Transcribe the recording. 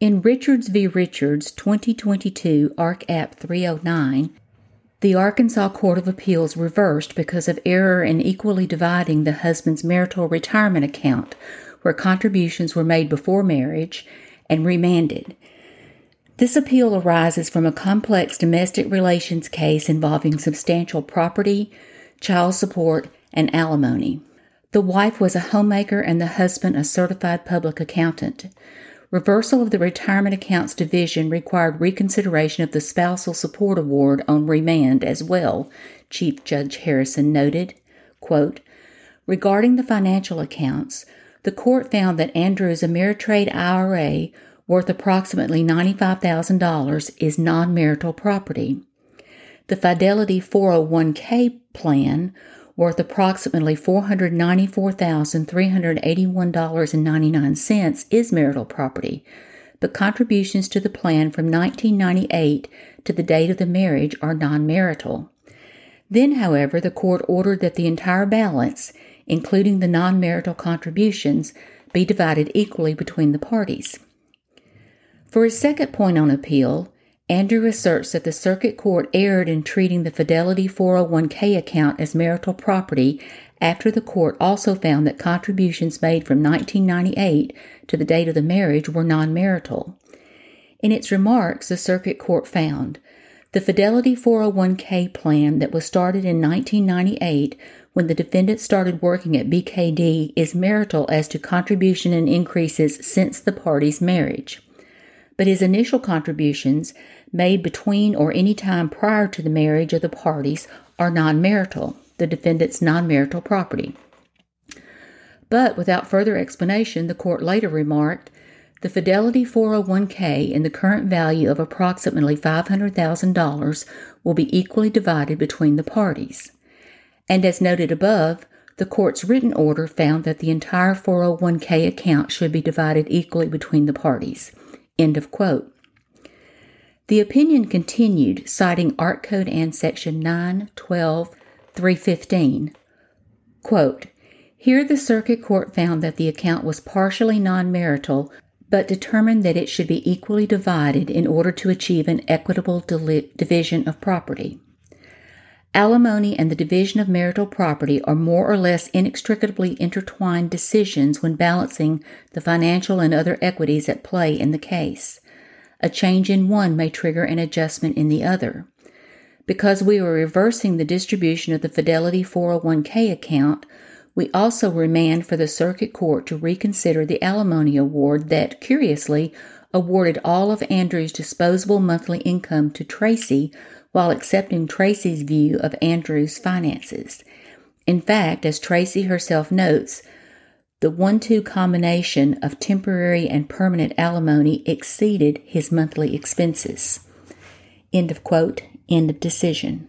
In Richards v. Richards 2022 Ark App 309, the Arkansas Court of Appeals reversed because of error in equally dividing the husband's marital retirement account, where contributions were made before marriage, and remanded. This appeal arises from a complex domestic relations case involving substantial property, child support, and alimony. The wife was a homemaker and the husband a certified public accountant. Reversal of the retirement accounts division required reconsideration of the spousal support award on remand as well, Chief Judge Harrison noted. Quote, Regarding the financial accounts, the court found that Andrew's Ameritrade IRA worth approximately $95,000 is non marital property. The Fidelity 401k plan, worth approximately $494,381.99, is marital property, but contributions to the plan from 1998 to the date of the marriage are non marital. Then, however, the court ordered that the entire balance, including the non marital contributions, be divided equally between the parties. For his second point on appeal, Andrew asserts that the circuit court erred in treating the Fidelity 401k account as marital property after the court also found that contributions made from 1998 to the date of the marriage were non marital. In its remarks, the circuit court found the Fidelity 401k plan that was started in 1998 when the defendant started working at BKD is marital as to contribution and increases since the parties' marriage but his initial contributions made between or any time prior to the marriage of the parties are non marital, the defendant's non marital property. But without further explanation, the court later remarked the Fidelity 401k in the current value of approximately $500,000 will be equally divided between the parties. And as noted above, the court's written order found that the entire 401k account should be divided equally between the parties. End of quote. The opinion continued, citing Ark Code and Section 9, 12, 315. Quote, Here the circuit court found that the account was partially non marital, but determined that it should be equally divided in order to achieve an equitable division of property. Alimony and the division of marital property are more or less inextricably intertwined decisions when balancing the financial and other equities at play in the case. A change in one may trigger an adjustment in the other. Because we are reversing the distribution of the Fidelity 401k account, we also remand for the Circuit Court to reconsider the alimony award that, curiously, awarded all of Andrew's disposable monthly income to Tracy while accepting Tracy's view of Andrew's finances. In fact, as Tracy herself notes, the one two combination of temporary and permanent alimony exceeded his monthly expenses. End of quote, end of decision.